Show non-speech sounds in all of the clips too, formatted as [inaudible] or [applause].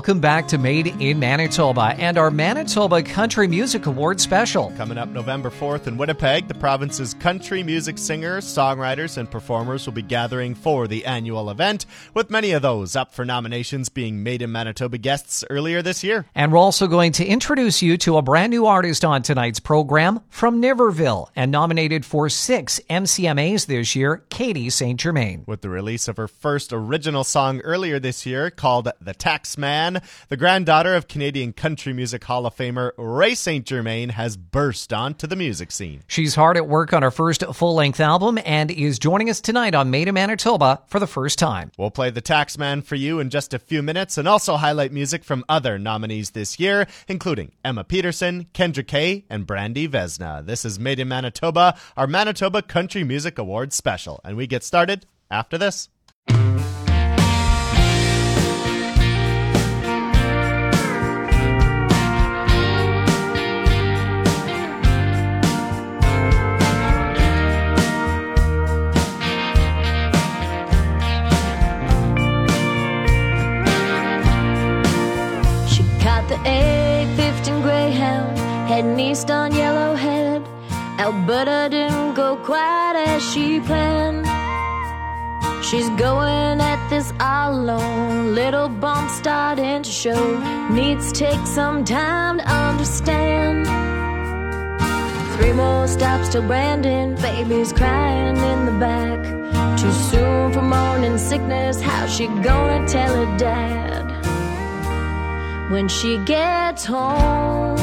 Welcome back to Made in Manitoba and our Manitoba Country Music Award special. Coming up November 4th in Winnipeg, the province's country music singers, songwriters, and performers will be gathering for the annual event, with many of those up for nominations being Made in Manitoba guests earlier this year. And we're also going to introduce you to a brand new artist on tonight's program from Niverville and nominated for six MCMAs this year, Katie St. Germain. With the release of her first original song earlier this year called The Taxman. The granddaughter of Canadian Country Music Hall of Famer Ray St. Germain, has burst onto the music scene. She's hard at work on her first full length album and is joining us tonight on Made in Manitoba for the first time. We'll play The Taxman for you in just a few minutes and also highlight music from other nominees this year, including Emma Peterson, Kendra Kay, and Brandy Vesna. This is Made in Manitoba, our Manitoba Country Music Awards special, and we get started after this. She's going at this alone. Little bump starting to show. Needs take some time to understand. Three more stops till Brandon. Baby's crying in the back. Too soon for morning sickness. How's she gonna tell her dad when she gets home?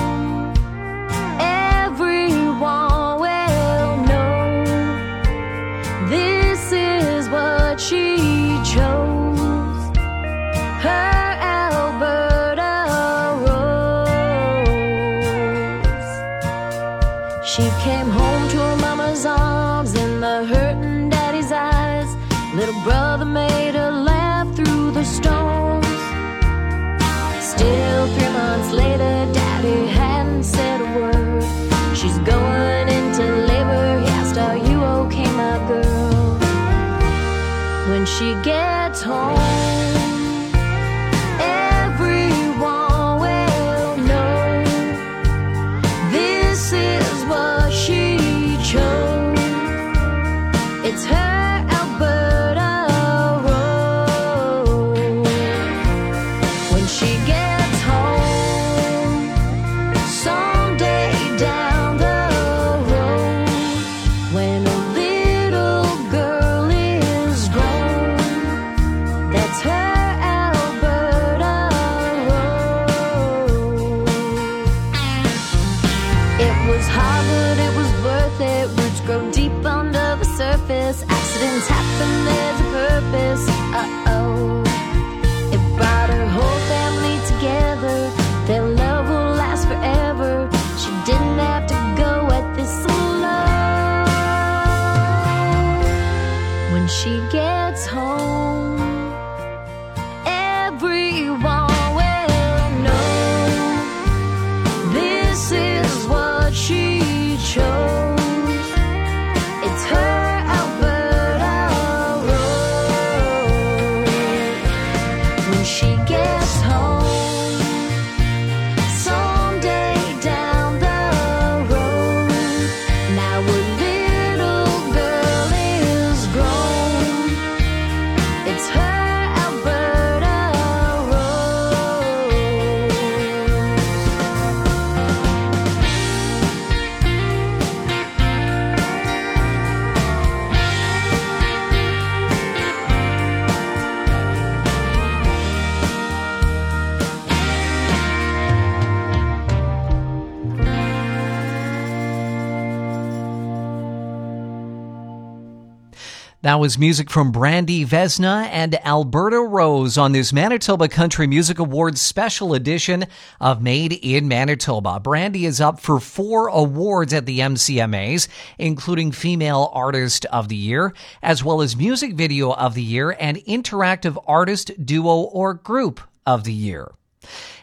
That was music from Brandy Vesna and Alberta Rose on this Manitoba Country Music Awards special edition of Made in Manitoba. Brandy is up for four awards at the MCMAs, including Female Artist of the Year, as well as Music Video of the Year and Interactive Artist, Duo, or Group of the Year.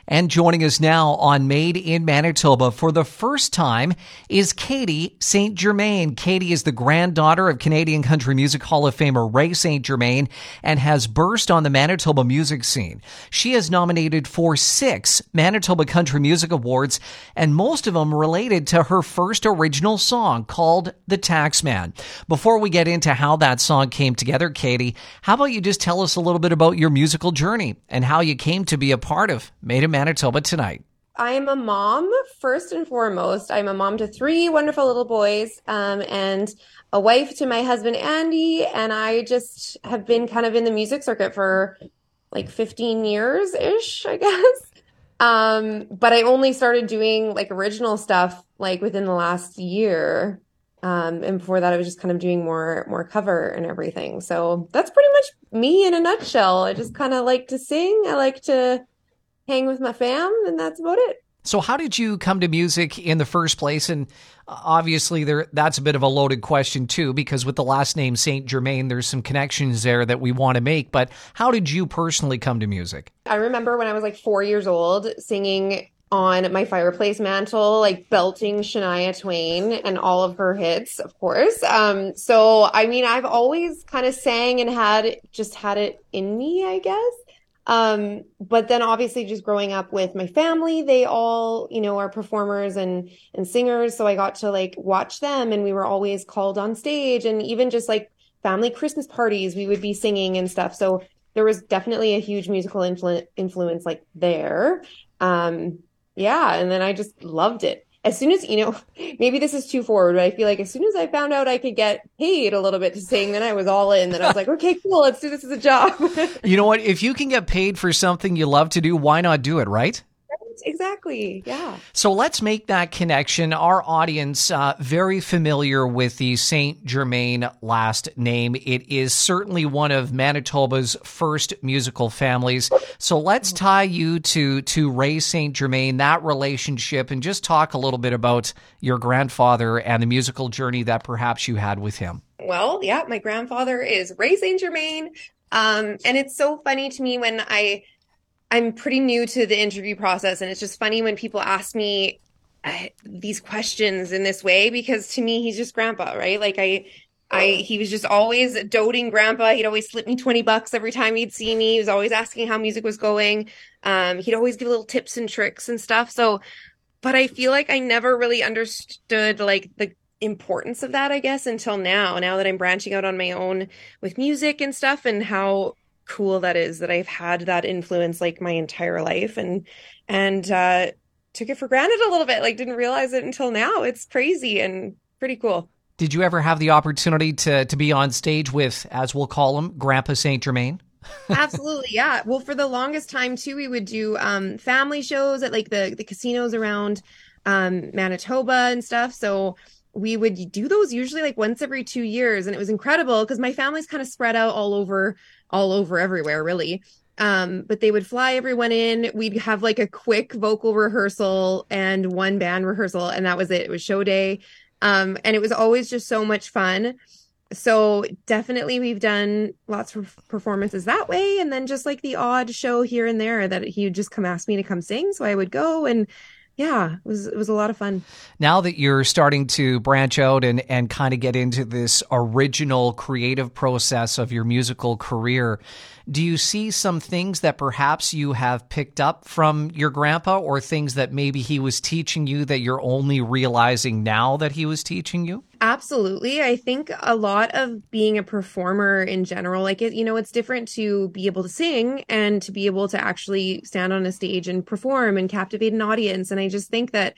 And joining us now on Made in Manitoba for the first time is Katie St. Germain. Katie is the granddaughter of Canadian Country Music Hall of Famer Ray St. Germain and has burst on the Manitoba music scene. She is nominated for six Manitoba Country Music Awards, and most of them related to her first original song called The Taxman. Before we get into how that song came together, Katie, how about you just tell us a little bit about your musical journey and how you came to be a part of Made in Manitoba tonight. I'm a mom first and foremost. I'm a mom to three wonderful little boys um, and a wife to my husband Andy. And I just have been kind of in the music circuit for like 15 years ish, I [laughs] guess. Um, but I only started doing like original stuff like within the last year. Um, and before that, I was just kind of doing more more cover and everything. So that's pretty much me in a nutshell. I just kind of like to sing. I like to hang with my fam, and that's about it. So, how did you come to music in the first place? And uh, obviously, there that's a bit of a loaded question too, because with the last name Saint Germain, there's some connections there that we want to make. But how did you personally come to music? I remember when I was like four years old, singing on my fireplace mantle, like belting Shania Twain and all of her hits, of course. Um, so I mean, I've always kind of sang and had just had it in me, I guess. Um, but then obviously just growing up with my family, they all, you know, are performers and, and singers. So I got to like watch them and we were always called on stage and even just like family Christmas parties, we would be singing and stuff. So there was definitely a huge musical influ- influence like there. Um, yeah. And then I just loved it as soon as you know [laughs] maybe this is too forward but i feel like as soon as i found out i could get paid a little bit to sing then i was all in then i was like okay cool let's do this as a job. [laughs] You know what? If you can get paid for something you love to do why not do it right exactly. Yeah. So let's make that connection. Our audience uh, very familiar with the Saint Germain last name. It is certainly one of Manitoba's first musical families. So let's tie you to to Ray Saint Germain, that relationship, and just talk a little bit about your grandfather and the musical journey that perhaps you had with him. Well, yeah, my grandfather is Ray Saint Germain. Um, and it's so funny to me when I I'm pretty new to the interview process, and it's just funny when people ask me uh, these questions in this way because to me he's just grandpa, right? Like I. I he was just always doting grandpa. He'd always slip me 20 bucks every time he'd see me. He was always asking how music was going. Um, he'd always give little tips and tricks and stuff. So, but I feel like I never really understood like the importance of that, I guess, until now. Now that I'm branching out on my own with music and stuff and how cool that is that I've had that influence like my entire life and and uh took it for granted a little bit like didn't realize it until now. It's crazy and pretty cool. Did you ever have the opportunity to to be on stage with as we'll call him grandpa saint germain? Absolutely yeah. Well for the longest time too we would do um family shows at like the the casinos around um manitoba and stuff. So we would do those usually like once every two years and it was incredible because my family's kind of spread out all over all over everywhere really. Um but they would fly everyone in. We'd have like a quick vocal rehearsal and one band rehearsal and that was it. It was show day. Um and it was always just so much fun. So definitely we've done lots of performances that way and then just like the odd show here and there that he would just come ask me to come sing. So i would go and yeah, it was it was a lot of fun. Now that you're starting to branch out and and kind of get into this original creative process of your musical career, do you see some things that perhaps you have picked up from your grandpa or things that maybe he was teaching you that you're only realizing now that he was teaching you? Absolutely. I think a lot of being a performer in general, like, it, you know, it's different to be able to sing and to be able to actually stand on a stage and perform and captivate an audience. And I just think that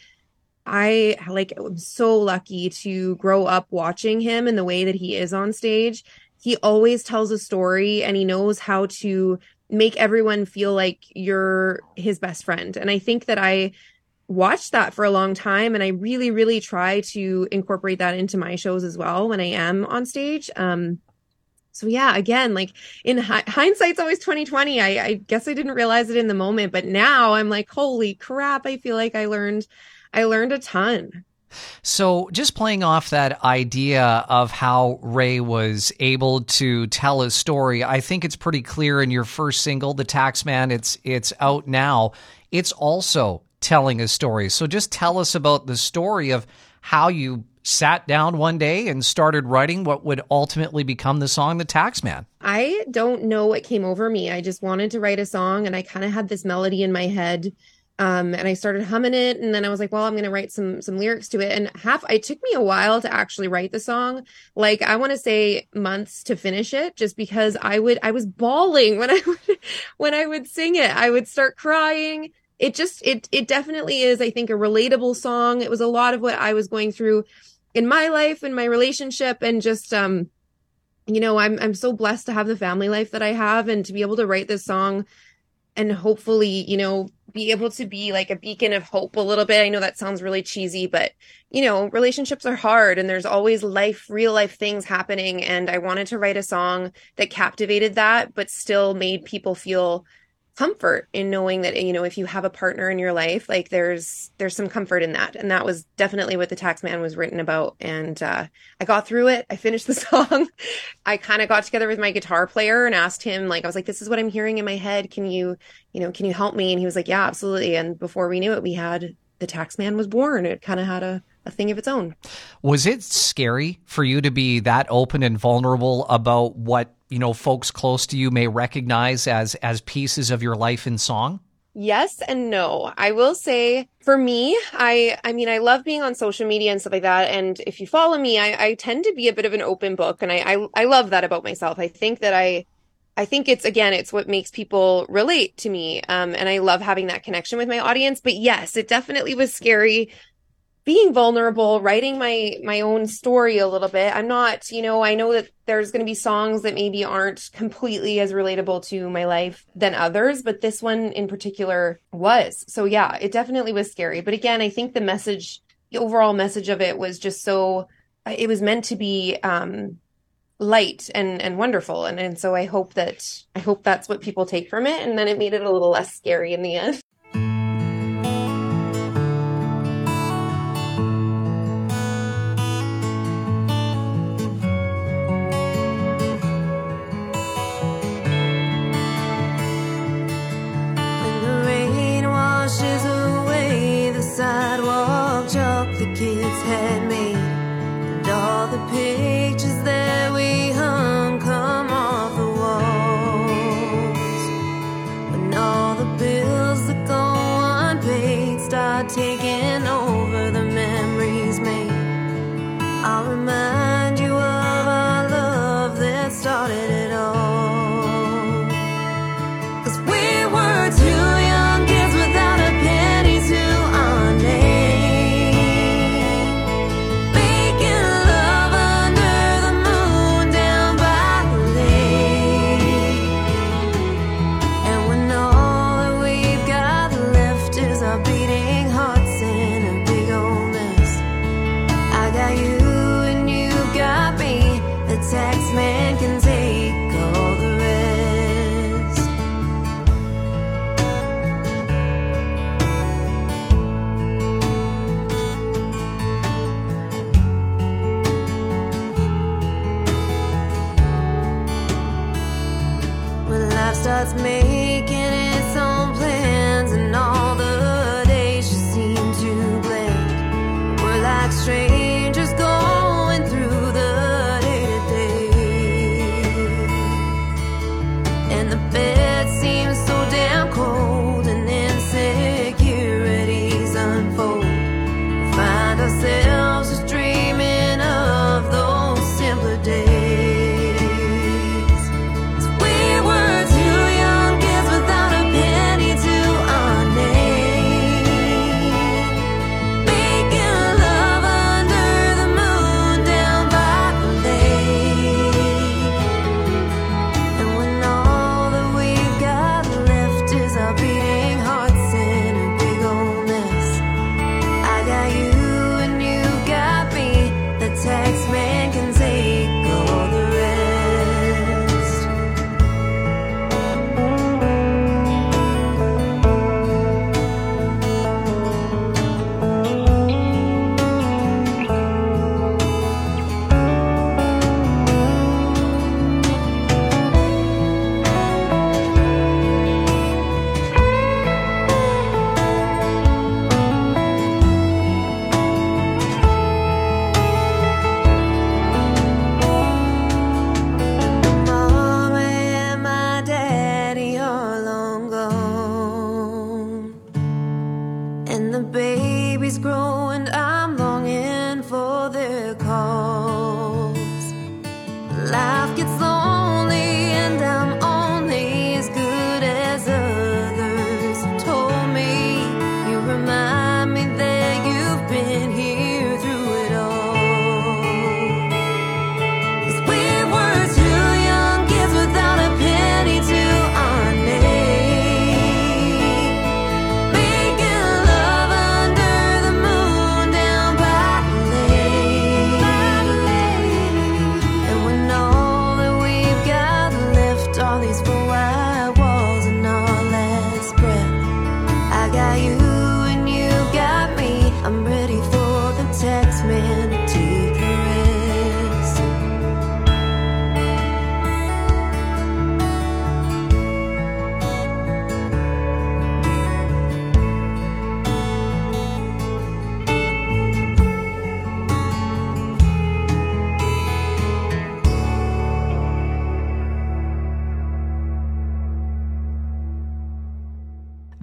I like, I'm so lucky to grow up watching him in the way that he is on stage. He always tells a story and he knows how to make everyone feel like you're his best friend. And I think that I, watched that for a long time and I really, really try to incorporate that into my shows as well when I am on stage. Um, so yeah, again, like in hi- hindsight's always 2020. I, I guess I didn't realize it in the moment, but now I'm like, holy crap. I feel like I learned, I learned a ton. So, just playing off that idea of how Ray was able to tell his story, I think it's pretty clear in your first single, "The Taxman." It's it's out now. It's also telling a story. So, just tell us about the story of how you sat down one day and started writing what would ultimately become the song "The Taxman." I don't know what came over me. I just wanted to write a song, and I kind of had this melody in my head um, and I started humming it, and then I was like, "Well, I'm going to write some some lyrics to it." And half, it took me a while to actually write the song. Like I want to say months to finish it, just because I would I was bawling when I [laughs] would when I would sing it. I would start crying. It just it it definitely is, I think, a relatable song. It was a lot of what I was going through in my life, in my relationship, and just um, you know, I'm I'm so blessed to have the family life that I have, and to be able to write this song and hopefully, you know, be able to be like a beacon of hope a little bit. I know that sounds really cheesy, but you know, relationships are hard and there's always life, real life things happening. And I wanted to write a song that captivated that, but still made people feel comfort in knowing that you know if you have a partner in your life like there's there's some comfort in that. And that was definitely what the tax man was written about. And uh, i got through it. I finished the [laughs] song. I kind of got together with my guitar player and asked him like i was like this is what i'm hearing in my head. Can you you know can you help me? And he was like yeah absolutely. And before we knew it we had the tax man was born it kind of had a a thing of its own. Was it scary for you to be that open and vulnerable about what, you know, folks close to you may recognize as as pieces of your life in song? Yes and no. I will say for me, I I mean I love being on social media and stuff like that. And if you follow me, I, I tend to be a bit of an open book and I, I I love that about myself. I think that I I think it's again, it's what makes people relate to me. Um, and I love having that connection with my audience. But yes, it definitely was scary being vulnerable, writing my my own story a little bit. I'm not, you know, I know that there's going to be songs that maybe aren't completely as relatable to my life than others, but this one in particular was. So yeah, it definitely was scary. But again, I think the message, the overall message of it was just so it was meant to be um light and and wonderful and and so I hope that I hope that's what people take from it and then it made it a little less scary in the end. taking over the memories made. I'll remember.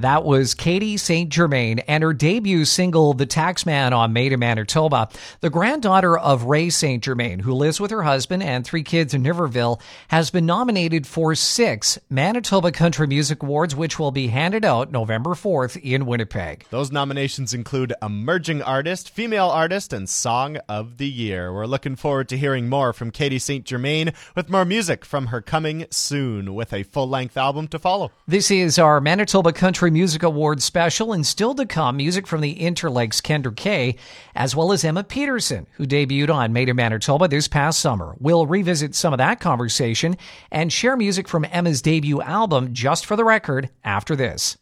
That was Katie St. Germain and her debut single, The Taxman, on Made in Manitoba. The granddaughter of Ray St. Germain, who lives with her husband and three kids in Niverville, has been nominated for six Manitoba Country Music Awards, which will be handed out November 4th in Winnipeg. Those nominations include Emerging Artist, Female Artist, and Song of the Year. We're looking forward to hearing more from Katie St. Germain with more music from her coming soon with a full length album to follow. This is our Manitoba Country Country Music Awards special, and still to come, music from the Interlakes Kendra Kay, as well as Emma Peterson, who debuted on Made in Manitoba this past summer. We'll revisit some of that conversation and share music from Emma's debut album, Just for the Record, after this.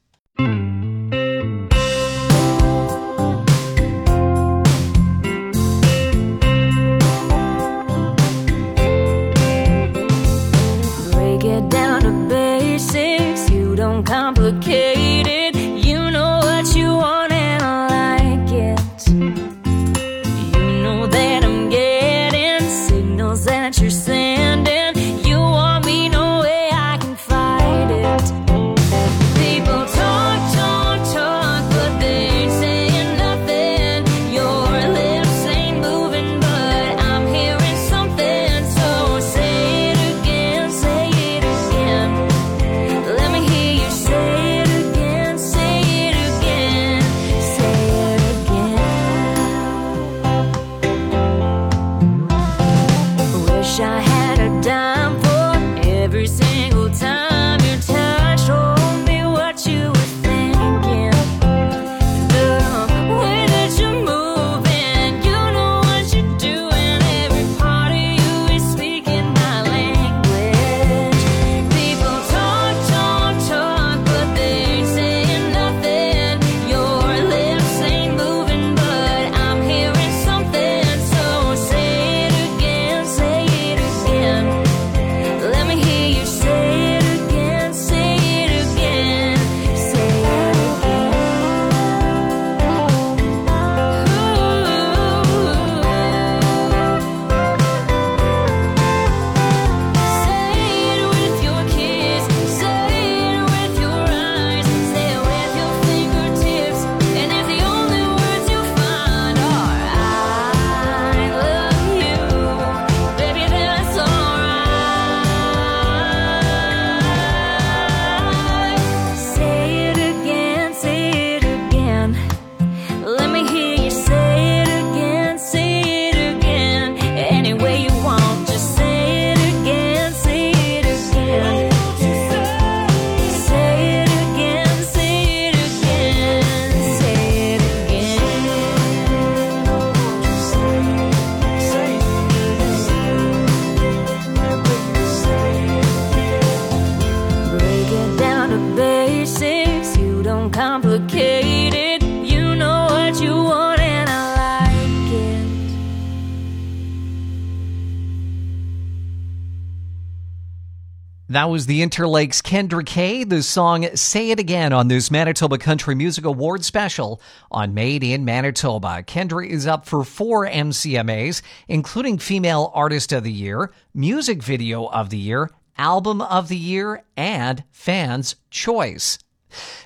That was the Interlakes Kendra Kay, the song Say It Again on this Manitoba Country Music Award special on Made in Manitoba. Kendra is up for four MCMAs, including Female Artist of the Year, Music Video of the Year, Album of the Year, and Fans Choice.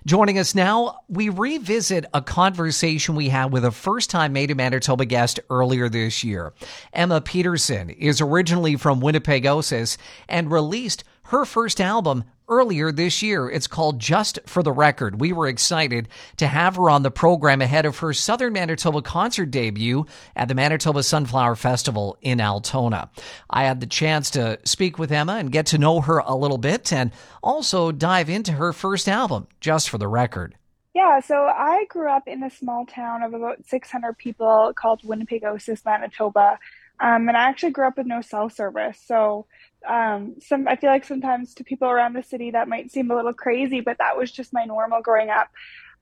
Joining us now, we revisit a conversation we had with a first time Made in Manitoba guest earlier this year. Emma Peterson is originally from Winnipegosis and released her first album earlier this year. It's called Just for the Record. We were excited to have her on the program ahead of her Southern Manitoba concert debut at the Manitoba Sunflower Festival in Altona. I had the chance to speak with Emma and get to know her a little bit and also dive into her first album, Just for the Record. Yeah, so I grew up in a small town of about 600 people called Winnipegosis, Manitoba. Um, and I actually grew up with no cell service. So um, some I feel like sometimes to people around the city that might seem a little crazy, but that was just my normal growing up.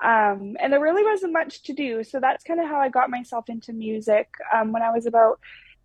Um, and there really wasn't much to do. So that's kind of how I got myself into music um, when I was about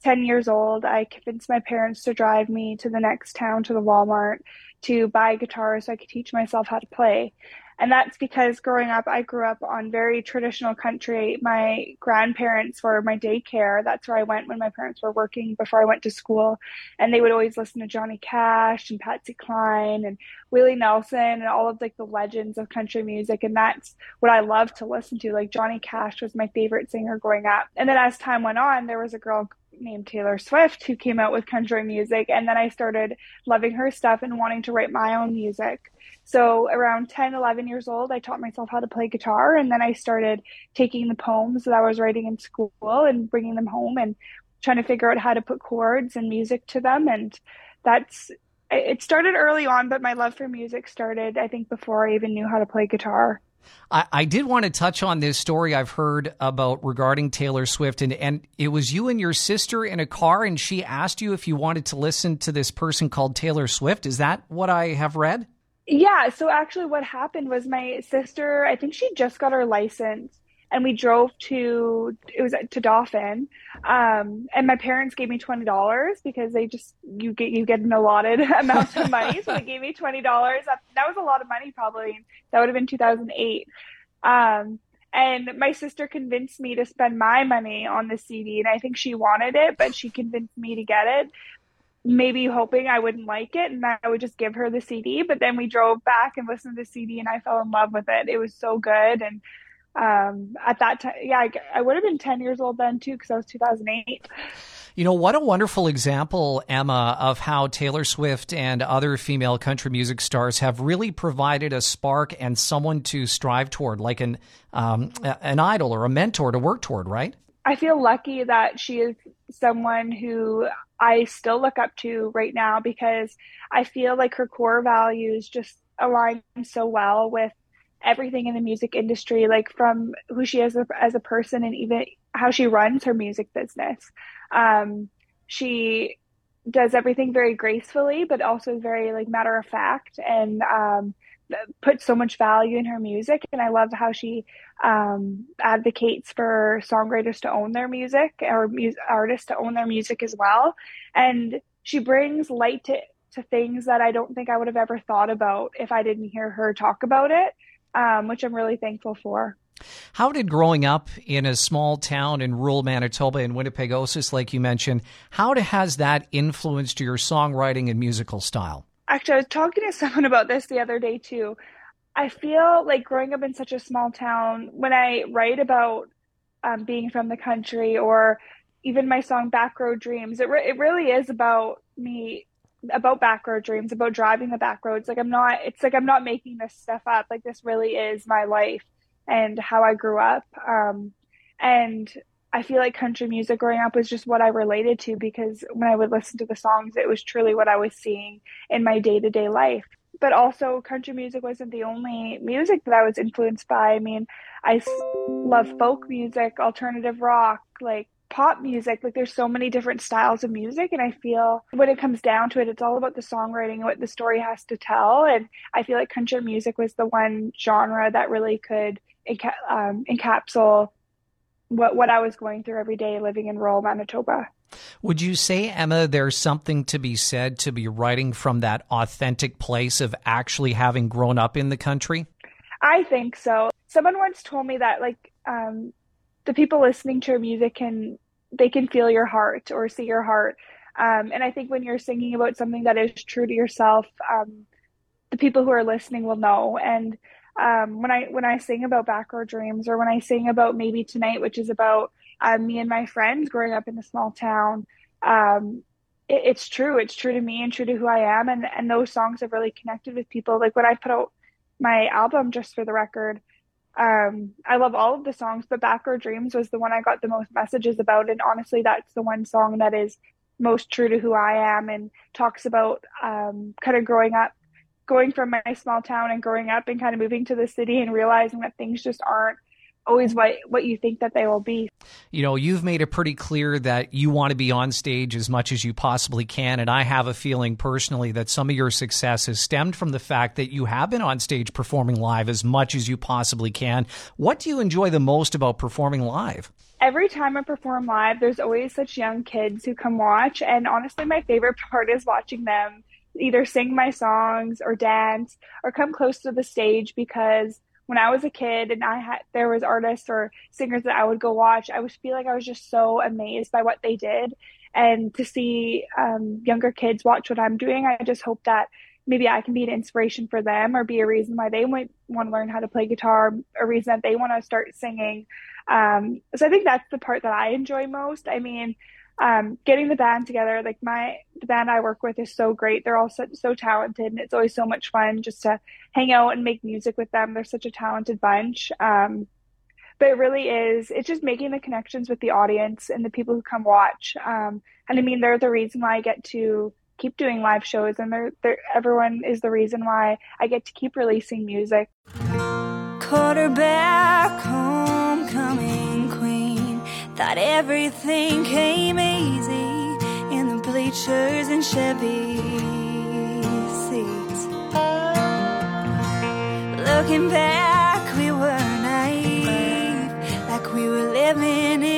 10 years old, I convinced my parents to drive me to the next town to the Walmart to buy a guitar so I could teach myself how to play. And that's because growing up, I grew up on very traditional country. My grandparents were my daycare. That's where I went when my parents were working before I went to school. And they would always listen to Johnny Cash and Patsy Cline and Willie Nelson and all of like the legends of country music. And that's what I love to listen to. Like Johnny Cash was my favorite singer growing up. And then as time went on, there was a girl named Taylor Swift who came out with country music. And then I started loving her stuff and wanting to write my own music. So around 10, 11 years old, I taught myself how to play guitar. And then I started taking the poems that I was writing in school and bringing them home and trying to figure out how to put chords and music to them. And that's, it started early on, but my love for music started, I think, before I even knew how to play guitar. I, I, did want to touch on this story I've heard about regarding Taylor Swift, and, and it was you and your sister in a car, and she asked you if you wanted to listen to this person called Taylor Swift. Is that what I have read? Yeah, so actually what happened was my sister, I think she just got her license and we drove to it was to Dauphin. Um, and my parents gave me twenty dollars because they just you get you get an allotted [laughs] amount of money. so they gave me twenty dollars. That, was a lot of money probably. That would have been two thousand eight. Um, and my sister convinced me to spend my money on the CD and I think she wanted it, but she convinced me to get it maybe hoping I wouldn't like it and I would just give her the CD. But then we drove back and listened to the CD and I fell in love with it. It was so good. And um, at that time, yeah, I, I would have been 10 years old then too, because I was 2008. You know, what a wonderful example, Emma, of how Taylor Swift and other female country music stars have really provided a spark and someone to strive toward, like an, um, an idol or a mentor to work toward, right? I feel lucky that she is someone who I still look up to right now because I feel like her core values just align so well with everything in the music industry, like from who she is as a person and even how she runs her music business. Um, she does everything very gracefully, but also very like matter of fact and um, puts so much value in her music. And I love how she um, advocates for songwriters to own their music or mu- artists to own their music as well. And she brings light to, to things that I don't think I would have ever thought about if I didn't hear her talk about it, um, which I'm really thankful for. How did growing up in a small town in rural Manitoba in Winnipegosis, like you mentioned, how has that influenced your songwriting and musical style? Actually, I was talking to [laughs] someone about this the other day too. I feel like growing up in such a small town, when I write about um, being from the country or even my song "Back Backroad Dreams, it, re- it really is about me, about backroad dreams, about driving the back roads. Like I'm not, it's like I'm not making this stuff up. Like this really is my life and how I grew up. Um, and I feel like country music growing up was just what I related to because when I would listen to the songs, it was truly what I was seeing in my day to day life but also country music wasn't the only music that I was influenced by. I mean, I love folk music, alternative rock, like pop music. Like there's so many different styles of music. And I feel when it comes down to it, it's all about the songwriting and what the story has to tell. And I feel like country music was the one genre that really could enca- um, encapsulate what, what I was going through every day living in rural Manitoba. Would you say, Emma, there's something to be said to be writing from that authentic place of actually having grown up in the country? I think so. Someone once told me that, like, um, the people listening to your music can they can feel your heart or see your heart. Um, and I think when you're singing about something that is true to yourself, um, the people who are listening will know. And um, when I when I sing about back backroad dreams, or when I sing about maybe tonight, which is about um, me and my friends growing up in a small town. Um, it, it's true. It's true to me and true to who I am. And, and those songs have really connected with people. Like when I put out my album, just for the record, um, I love all of the songs, but Backroad Dreams was the one I got the most messages about. And honestly, that's the one song that is most true to who I am and talks about um, kind of growing up, going from my small town and growing up and kind of moving to the city and realizing that things just aren't always what what you think that they will be. You know, you've made it pretty clear that you want to be on stage as much as you possibly can and I have a feeling personally that some of your success has stemmed from the fact that you have been on stage performing live as much as you possibly can. What do you enjoy the most about performing live? every time I perform live, there's always such young kids who come watch. And honestly, my favorite [laughs] part is watching them either sing my songs or dance or come close to the stage because when I was a kid and I had there was artists or singers that I would go watch, I would feel like I was just so amazed by what they did. And to see um, younger kids watch what I'm doing, I just hope that maybe I can be an inspiration for them or be a reason why they might want to learn how to play guitar, a reason that they want to start singing. Um, so I think that's the part that I enjoy most. I mean, um, getting the band together, like my the band I work with is so great. They're all so, so talented, and it's always so much fun just to hang out and make music with them. They're such a talented bunch. Um, but it really is. It's just making the connections with the audience and the people who come watch. Um, and I mean, they're the reason why I get to keep doing live shows, and they're, they're everyone is the reason why I get to keep releasing music. Quarterback homecoming thought everything came easy in the bleachers and Chevy seats. Looking back, we were naive, like we were living in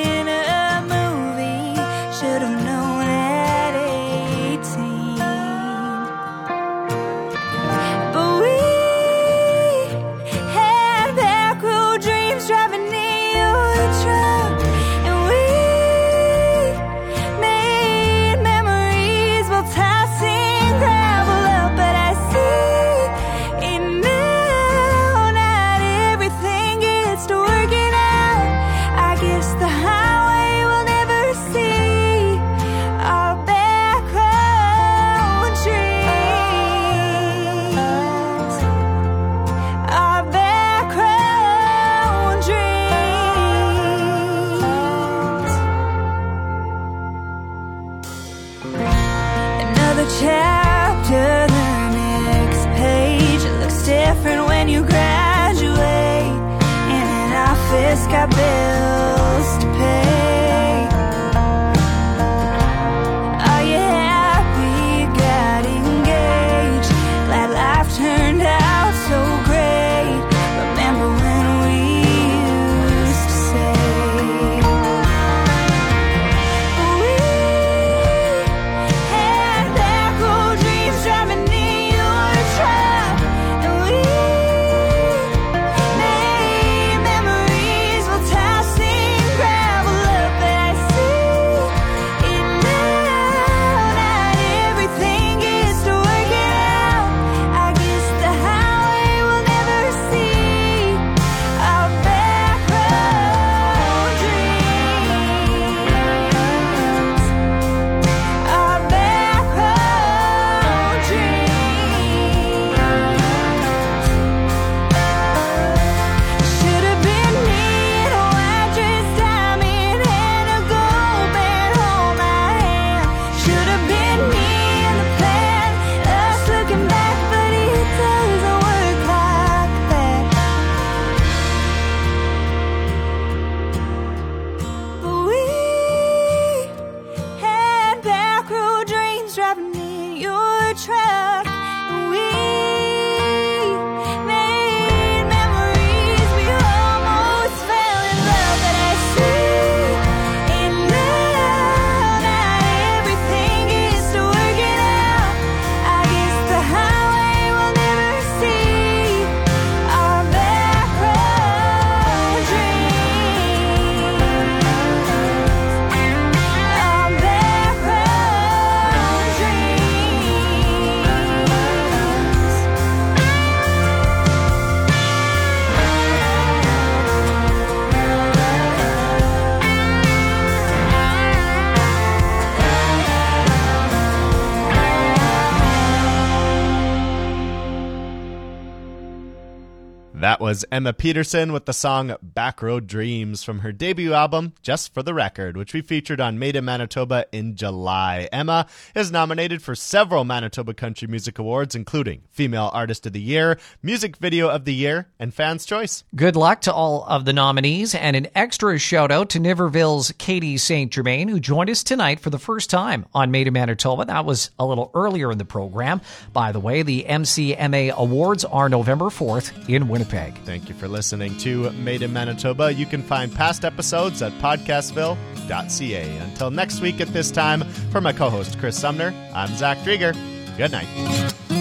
was Emma Peterson with the song Backroad Dreams from her debut album, Just for the Record, which we featured on Made in Manitoba in July. Emma is nominated for several Manitoba Country Music Awards, including Female Artist of the Year, Music Video of the Year, and Fans' Choice. Good luck to all of the nominees, and an extra shout out to Niverville's Katie St. Germain, who joined us tonight for the first time on Made in Manitoba. That was a little earlier in the program. By the way, the MCMA Awards are November 4th in Winnipeg. Winnipeg. Thank you for listening to Made in Manitoba. You can find past episodes at podcastville.ca. Until next week at this time, for my co host Chris Sumner, I'm Zach Drieger. Good night.